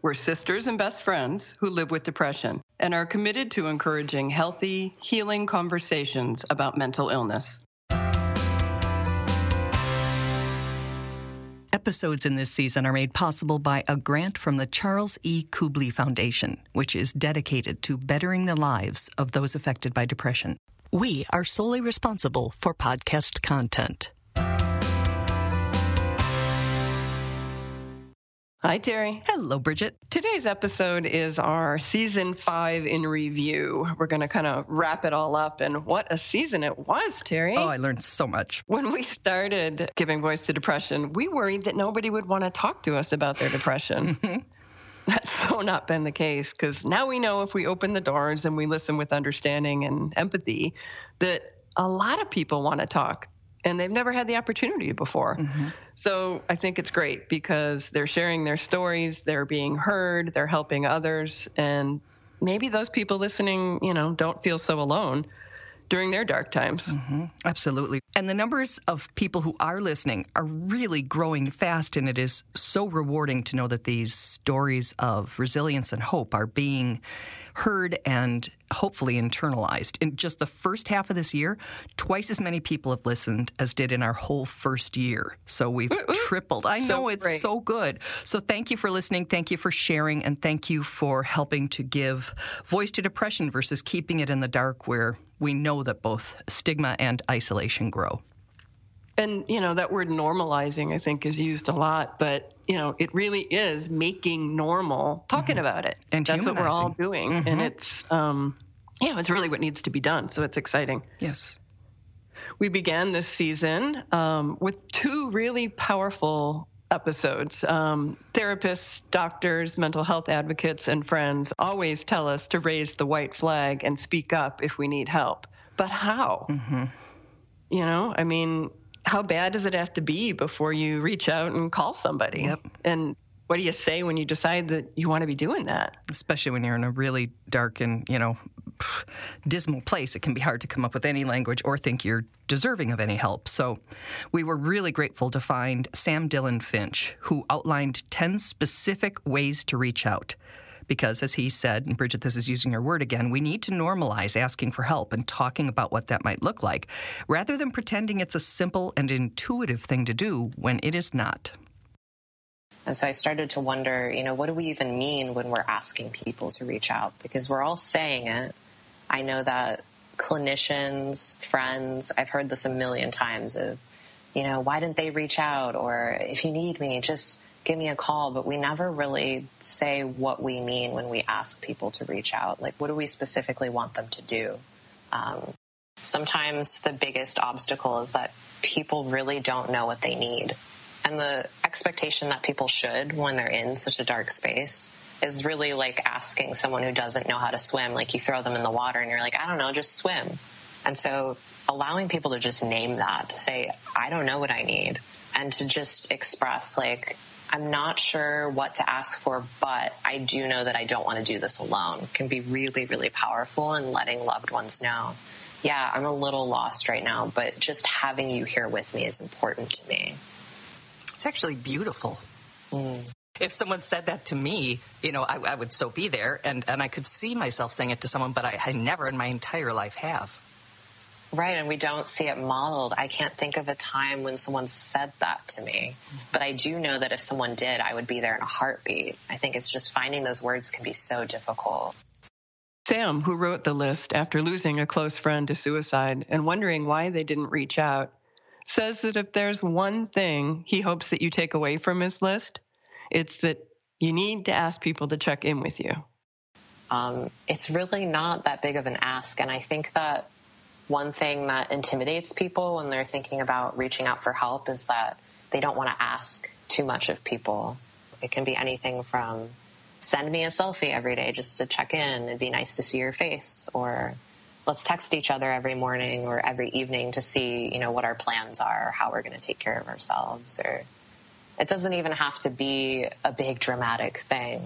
We're sisters and best friends who live with depression and are committed to encouraging healthy, healing conversations about mental illness. Episodes in this season are made possible by a grant from the Charles E. Kubly Foundation, which is dedicated to bettering the lives of those affected by depression. We are solely responsible for podcast content. Hi, Terry. Hello, Bridget. Today's episode is our season five in review. We're going to kind of wrap it all up, and what a season it was, Terry. Oh, I learned so much. When we started giving voice to depression, we worried that nobody would want to talk to us about their depression. That's so not been the case because now we know if we open the doors and we listen with understanding and empathy that a lot of people want to talk and they've never had the opportunity before. Mm-hmm. So I think it's great because they're sharing their stories, they're being heard, they're helping others, and maybe those people listening, you know, don't feel so alone during their dark times. Mm-hmm. Absolutely. And the numbers of people who are listening are really growing fast, and it is so rewarding to know that these stories of resilience and hope are being heard and hopefully internalized. In just the first half of this year, twice as many people have listened as did in our whole first year. So we've ooh, tripled. I so know it's great. so good. So thank you for listening. Thank you for sharing. And thank you for helping to give voice to depression versus keeping it in the dark where we know that both stigma and isolation grow. And, you know, that word normalizing, I think, is used a lot, but, you know, it really is making normal talking mm-hmm. about it. And that's what we're all doing. Mm-hmm. And it's, um, yeah, it's really what needs to be done. So it's exciting. Yes. We began this season um, with two really powerful episodes. Um, therapists, doctors, mental health advocates, and friends always tell us to raise the white flag and speak up if we need help. But how? Mm-hmm. You know, I mean, how bad does it have to be before you reach out and call somebody? Yep. And what do you say when you decide that you want to be doing that? Especially when you're in a really dark and, you know, dismal place, it can be hard to come up with any language or think you're deserving of any help. So we were really grateful to find Sam Dylan Finch, who outlined 10 specific ways to reach out because, as he said, and Bridget, this is using your word again, we need to normalize asking for help and talking about what that might look like, rather than pretending it's a simple and intuitive thing to do when it is not. And so I started to wonder, you know, what do we even mean when we're asking people to reach out? Because we're all saying it. I know that clinicians, friends, I've heard this a million times of, you know, why didn't they reach out? Or if you need me, just give me a call, but we never really say what we mean when we ask people to reach out. Like, what do we specifically want them to do? Um, sometimes the biggest obstacle is that people really don't know what they need. And the expectation that people should when they're in such a dark space is really like asking someone who doesn't know how to swim, like you throw them in the water and you're like, I don't know, just swim. And so allowing people to just name that, to say, I don't know what I need, and to just express, like, I'm not sure what to ask for, but I do know that I don't want to do this alone can be really, really powerful in letting loved ones know. Yeah, I'm a little lost right now, but just having you here with me is important to me. It's actually beautiful. Mm. If someone said that to me, you know, I, I, would so be there and, and I could see myself saying it to someone, but I, I never in my entire life have. Right, and we don't see it modeled. I can't think of a time when someone said that to me, but I do know that if someone did, I would be there in a heartbeat. I think it's just finding those words can be so difficult. Sam, who wrote the list after losing a close friend to suicide and wondering why they didn't reach out, says that if there's one thing he hopes that you take away from his list, it's that you need to ask people to check in with you. Um, it's really not that big of an ask, and I think that one thing that intimidates people when they're thinking about reaching out for help is that they don't want to ask too much of people. It can be anything from send me a selfie every day just to check in. It'd be nice to see your face. Or let's text each other every morning or every evening to see, you know, what our plans are, how we're going to take care of ourselves or it doesn't even have to be a big dramatic thing.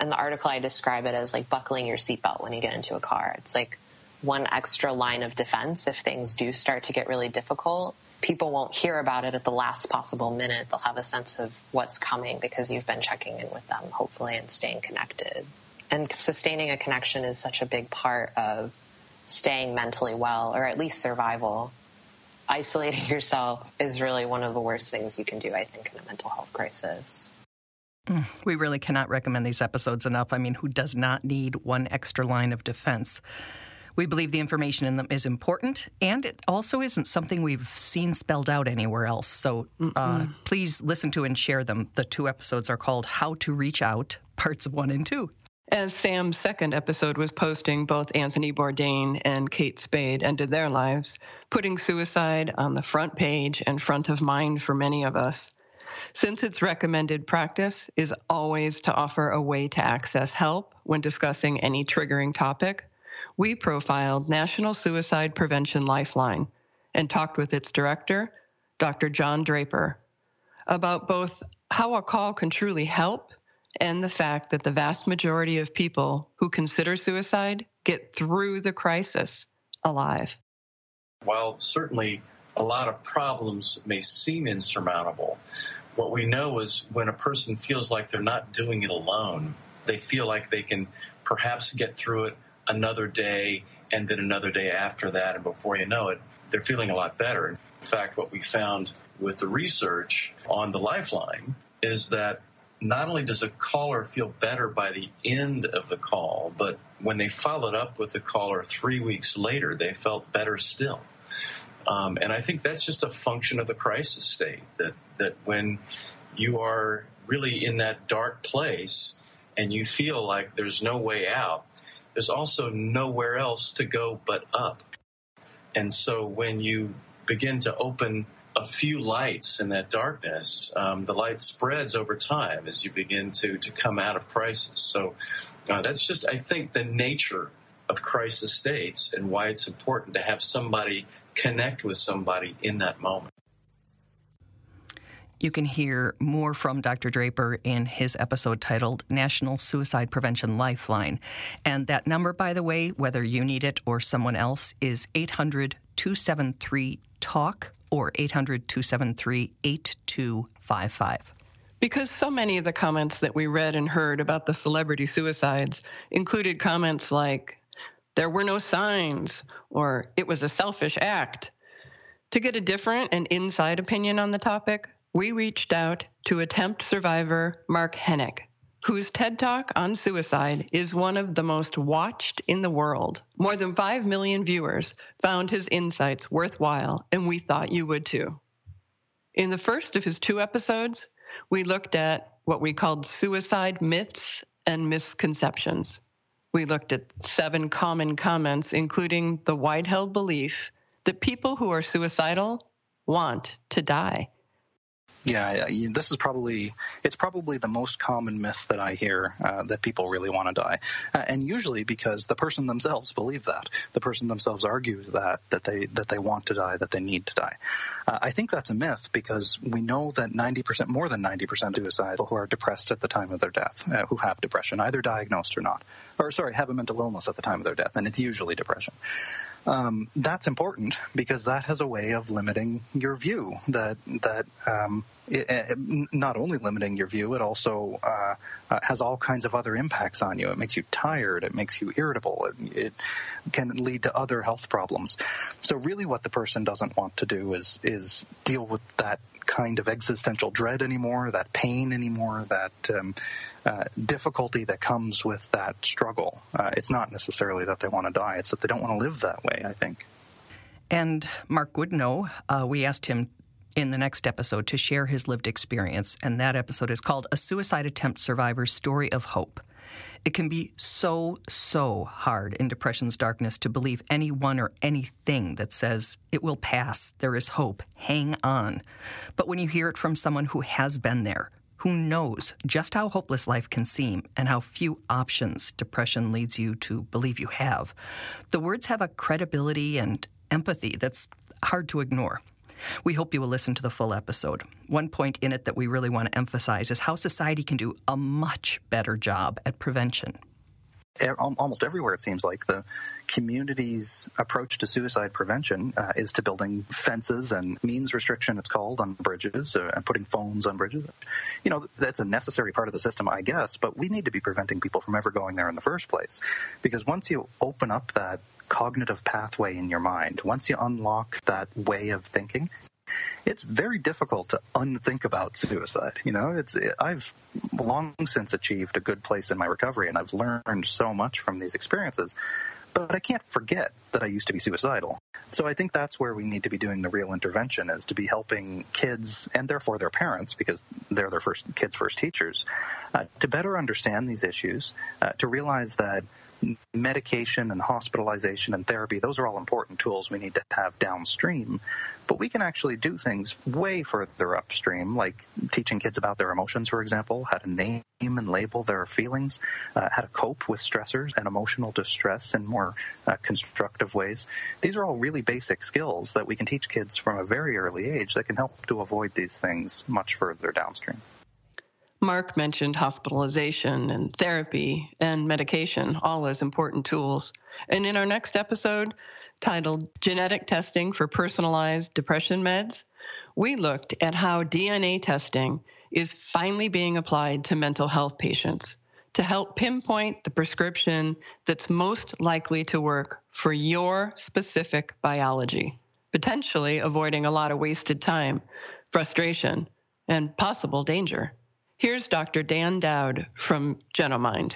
In the article, I describe it as like buckling your seatbelt when you get into a car. It's like one extra line of defense if things do start to get really difficult. People won't hear about it at the last possible minute. They'll have a sense of what's coming because you've been checking in with them, hopefully, and staying connected. And sustaining a connection is such a big part of staying mentally well, or at least survival. Isolating yourself is really one of the worst things you can do, I think, in a mental health crisis. Mm, we really cannot recommend these episodes enough. I mean, who does not need one extra line of defense? We believe the information in them is important, and it also isn't something we've seen spelled out anywhere else. So uh, please listen to and share them. The two episodes are called How to Reach Out, parts one and two. As Sam's second episode was posting, both Anthony Bourdain and Kate Spade ended their lives, putting suicide on the front page and front of mind for many of us. Since its recommended practice is always to offer a way to access help when discussing any triggering topic, we profiled National Suicide Prevention Lifeline and talked with its director, Dr. John Draper, about both how a call can truly help and the fact that the vast majority of people who consider suicide get through the crisis alive. While certainly a lot of problems may seem insurmountable, what we know is when a person feels like they're not doing it alone, they feel like they can perhaps get through it another day and then another day after that, and before you know it, they're feeling a lot better. In fact, what we found with the research on the lifeline is that not only does a caller feel better by the end of the call, but when they followed up with the caller three weeks later, they felt better still. Um, and I think that's just a function of the crisis state that, that when you are really in that dark place and you feel like there's no way out, there's also nowhere else to go but up. And so when you begin to open a few lights in that darkness, um, the light spreads over time as you begin to to come out of crisis. So uh, that's just, I think, the nature of crisis states and why it's important to have somebody connect with somebody in that moment. You can hear more from Dr. Draper in his episode titled National Suicide Prevention Lifeline. And that number, by the way, whether you need it or someone else, is 800 273 TALK or 800 273 8255. Because so many of the comments that we read and heard about the celebrity suicides included comments like, there were no signs, or it was a selfish act. To get a different and inside opinion on the topic, we reached out to attempt survivor Mark Henick, whose TED Talk on suicide is one of the most watched in the world. More than 5 million viewers found his insights worthwhile, and we thought you would too. In the first of his two episodes, we looked at what we called suicide myths and misconceptions. We looked at seven common comments, including the wide held belief that people who are suicidal want to die. Yeah, this is probably it's probably the most common myth that I hear uh, that people really want to die, uh, and usually because the person themselves believe that the person themselves argues that that they that they want to die, that they need to die. Uh, I think that's a myth because we know that ninety percent, more than ninety percent, suicidal who are depressed at the time of their death, uh, who have depression, either diagnosed or not, or sorry, have a mental illness at the time of their death, and it's usually depression. Um, that's important because that has a way of limiting your view. That that um, it, it, not only limiting your view, it also uh, uh, has all kinds of other impacts on you. It makes you tired. It makes you irritable. It, it, can lead to other health problems. So really, what the person doesn't want to do is is deal with that kind of existential dread anymore, that pain anymore, that um, uh, difficulty that comes with that struggle. Uh, it's not necessarily that they want to die; it's that they don't want to live that way. I think. And Mark Goodenow, uh, we asked him in the next episode to share his lived experience, and that episode is called A Suicide Attempt Survivor's Story of Hope. It can be so, so hard in depression's darkness to believe anyone or anything that says it will pass, there is hope, hang on. But when you hear it from someone who has been there, who knows just how hopeless life can seem and how few options depression leads you to believe you have. The words have a credibility and empathy that's hard to ignore. We hope you will listen to the full episode. One point in it that we really want to emphasize is how society can do a much better job at prevention almost everywhere it seems like the community's approach to suicide prevention uh, is to building fences and means restriction it's called on bridges uh, and putting phones on bridges. You know that's a necessary part of the system i guess but we need to be preventing people from ever going there in the first place. Because once you open up that cognitive pathway in your mind once you unlock that way of thinking it's very difficult to unthink about suicide. You know, it's I've long since achieved a good place in my recovery, and I've learned so much from these experiences. But I can't forget that I used to be suicidal. So I think that's where we need to be doing the real intervention is to be helping kids and therefore their parents, because they're their first kids' first teachers, uh, to better understand these issues, uh, to realize that medication and hospitalization and therapy, those are all important tools we need to have downstream. But we can actually do things way further upstream, like teaching kids about their emotions, for example, how to name and label their feelings, uh, how to cope with stressors and emotional distress in more uh, constructive ways. These are all really basic skills that we can teach kids from a very early age that can help to avoid these things much further downstream. Mark mentioned hospitalization and therapy and medication, all as important tools. And in our next episode, titled Genetic Testing for Personalized Depression Meds, we looked at how DNA testing is finally being applied to mental health patients to help pinpoint the prescription that's most likely to work for your specific biology, potentially avoiding a lot of wasted time, frustration, and possible danger. Here's Dr. Dan Dowd from Genomind.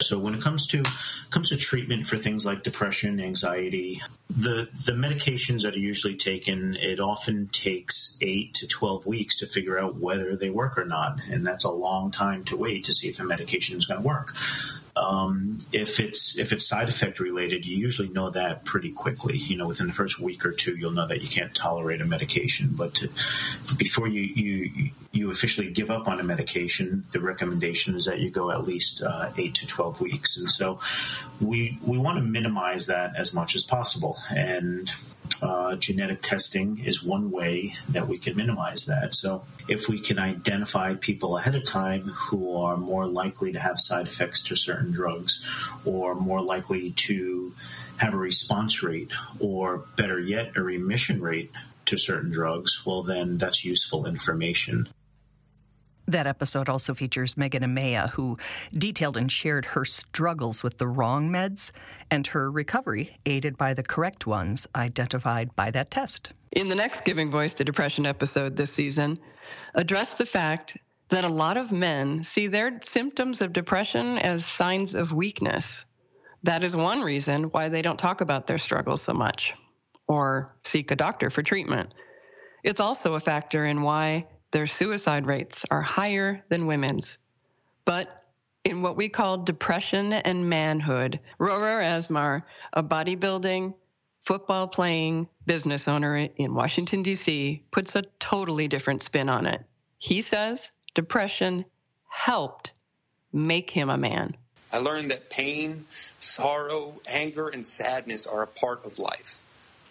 So when it comes to comes to treatment for things like depression, anxiety, the the medications that are usually taken, it often takes eight to twelve weeks to figure out whether they work or not, and that's a long time to wait to see if a medication is going to work. Um, if it's if it's side effect related, you usually know that pretty quickly. You know, within the first week or two, you'll know that you can't tolerate a medication. But to, before you, you you officially give up on a medication, the recommendation is that you go at least uh, eight to twelve weeks. And so, we we want to minimize that as much as possible. And uh, genetic testing is one way that we can minimize that. So, if we can identify people ahead of time who are more likely to have side effects to certain drugs or more likely to have a response rate or better yet, a remission rate to certain drugs, well, then that's useful information. That episode also features Megan Amaya, who detailed and shared her struggles with the wrong meds and her recovery, aided by the correct ones identified by that test. In the next Giving Voice to Depression episode this season, address the fact that a lot of men see their symptoms of depression as signs of weakness. That is one reason why they don't talk about their struggles so much or seek a doctor for treatment. It's also a factor in why their suicide rates are higher than women's. But in what we call depression and manhood, Rohrer Asmar, a bodybuilding, football playing business owner in Washington, D.C., puts a totally different spin on it. He says depression helped make him a man. I learned that pain, sorrow, anger, and sadness are a part of life.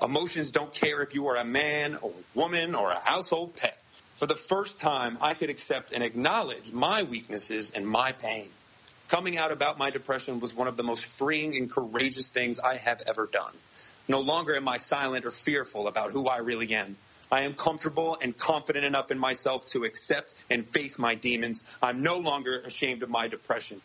Emotions don't care if you are a man or a woman or a household pet. For the first time, I could accept and acknowledge my weaknesses and my pain. Coming out about my depression was one of the most freeing and courageous things I have ever done. No longer am I silent or fearful about who I really am. I am comfortable and confident enough in myself to accept and face my demons. I'm no longer ashamed of my depression.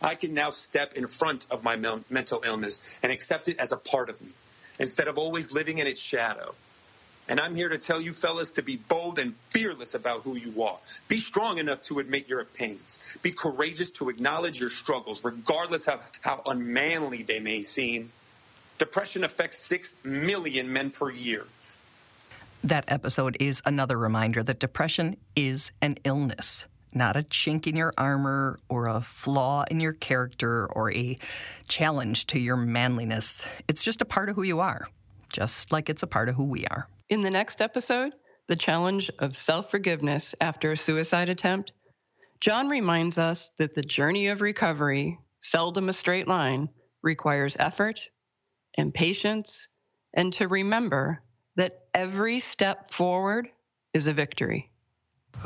I can now step in front of my mental illness and accept it as a part of me instead of always living in its shadow. And I'm here to tell you, fellas, to be bold and fearless about who you are. Be strong enough to admit your pains. Be courageous to acknowledge your struggles, regardless of how unmanly they may seem. Depression affects 6 million men per year. That episode is another reminder that depression is an illness, not a chink in your armor or a flaw in your character or a challenge to your manliness. It's just a part of who you are, just like it's a part of who we are. In the next episode, the the challenge of self forgiveness after a suicide attempt, John reminds us that the journey of recovery, seldom a straight line, requires effort and patience, and to remember that every step forward is a victory.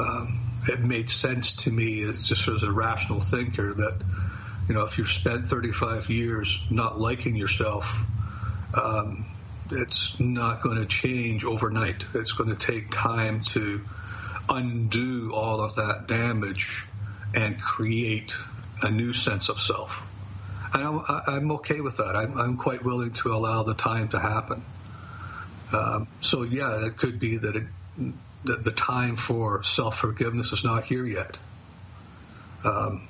Um, it made sense to me as just as a rational thinker that you know if you've spent 35 years not liking yourself um, it's not going to change overnight it's going to take time to undo all of that damage and create a new sense of self and I'm, I'm okay with that I'm, I'm, quite willing to allow the time to happen um, so yeah it could be that it the, the time for self forgiveness is not here yet. Um,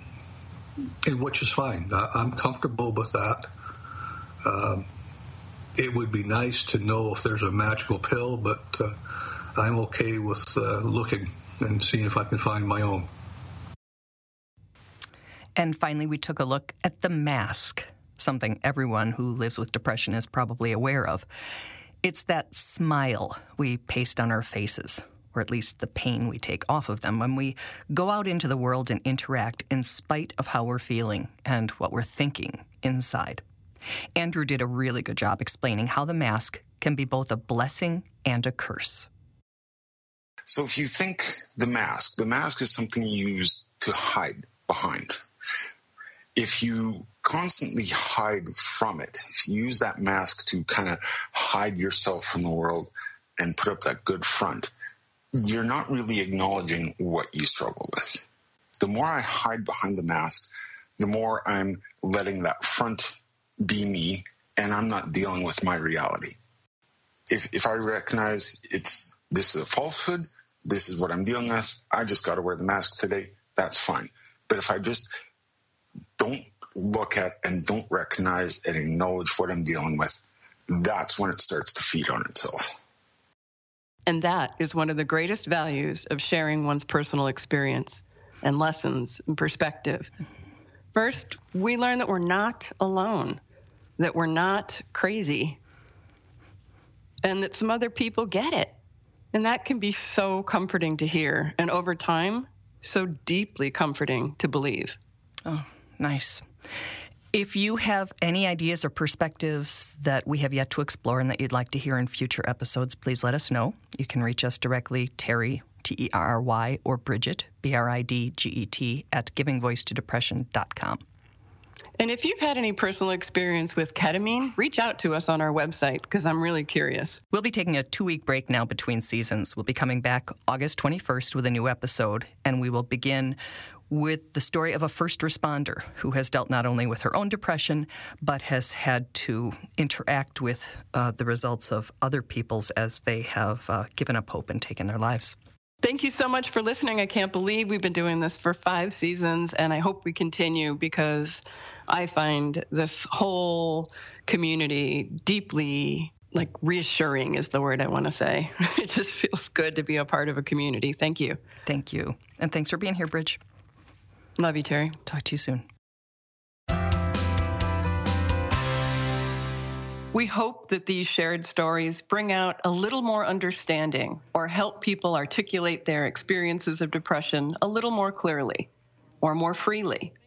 and which is fine. I, am comfortable with that. Um, it would be nice to know if there's a magical pill, but uh, I'm okay with uh, looking and seeing if I can find my own. And finally, we took a look at the mask, something everyone who lives with depression is probably aware of. It's that smile we paste on our faces or at least the pain we take off of them, when we go out into the world and interact in spite of how we're feeling and what we're thinking inside. Andrew did a really good job explaining how the mask can be both a blessing and a curse. So, if you think the mask, the mask is something you use to hide behind. If you constantly hide from it, if you use that mask to kind of hide yourself from the world and put up that good front, you're not really acknowledging what you struggle with. The more I hide behind the mask, the more I'm letting that front be me and I'm not dealing with my reality. If, if I recognize it's, this is a falsehood, this is what I'm dealing with, I just got to wear the mask today, that's fine. But if I just don't look at and don't recognize and acknowledge what I'm dealing with, that's when it starts to feed on itself. And that is one of the greatest values of sharing one's personal experience and lessons and perspective. First, we learn that we're not alone, that we're not crazy, and that some other people get it. And that can be so comforting to hear. And over time, so deeply comforting to believe. Oh, nice. If you have any ideas or perspectives that we have yet to explore and that you'd like to hear in future episodes, please let us know. You can reach us directly, Terry, T E R R Y, or Bridget, B R I D G E T, at givingvoicetodepression.com. And if you've had any personal experience with ketamine, reach out to us on our website because I'm really curious. We'll be taking a two week break now between seasons. We'll be coming back August 21st with a new episode, and we will begin with the story of a first responder who has dealt not only with her own depression, but has had to interact with uh, the results of other people's as they have uh, given up hope and taken their lives. Thank you so much for listening. I can't believe we've been doing this for five seasons, and I hope we continue because I find this whole community deeply like reassuring is the word I want to say. It just feels good to be a part of a community. Thank you. Thank you. And thanks for being here, Bridge. Love you, Terry. Talk to you soon. We hope that these shared stories bring out a little more understanding or help people articulate their experiences of depression a little more clearly or more freely.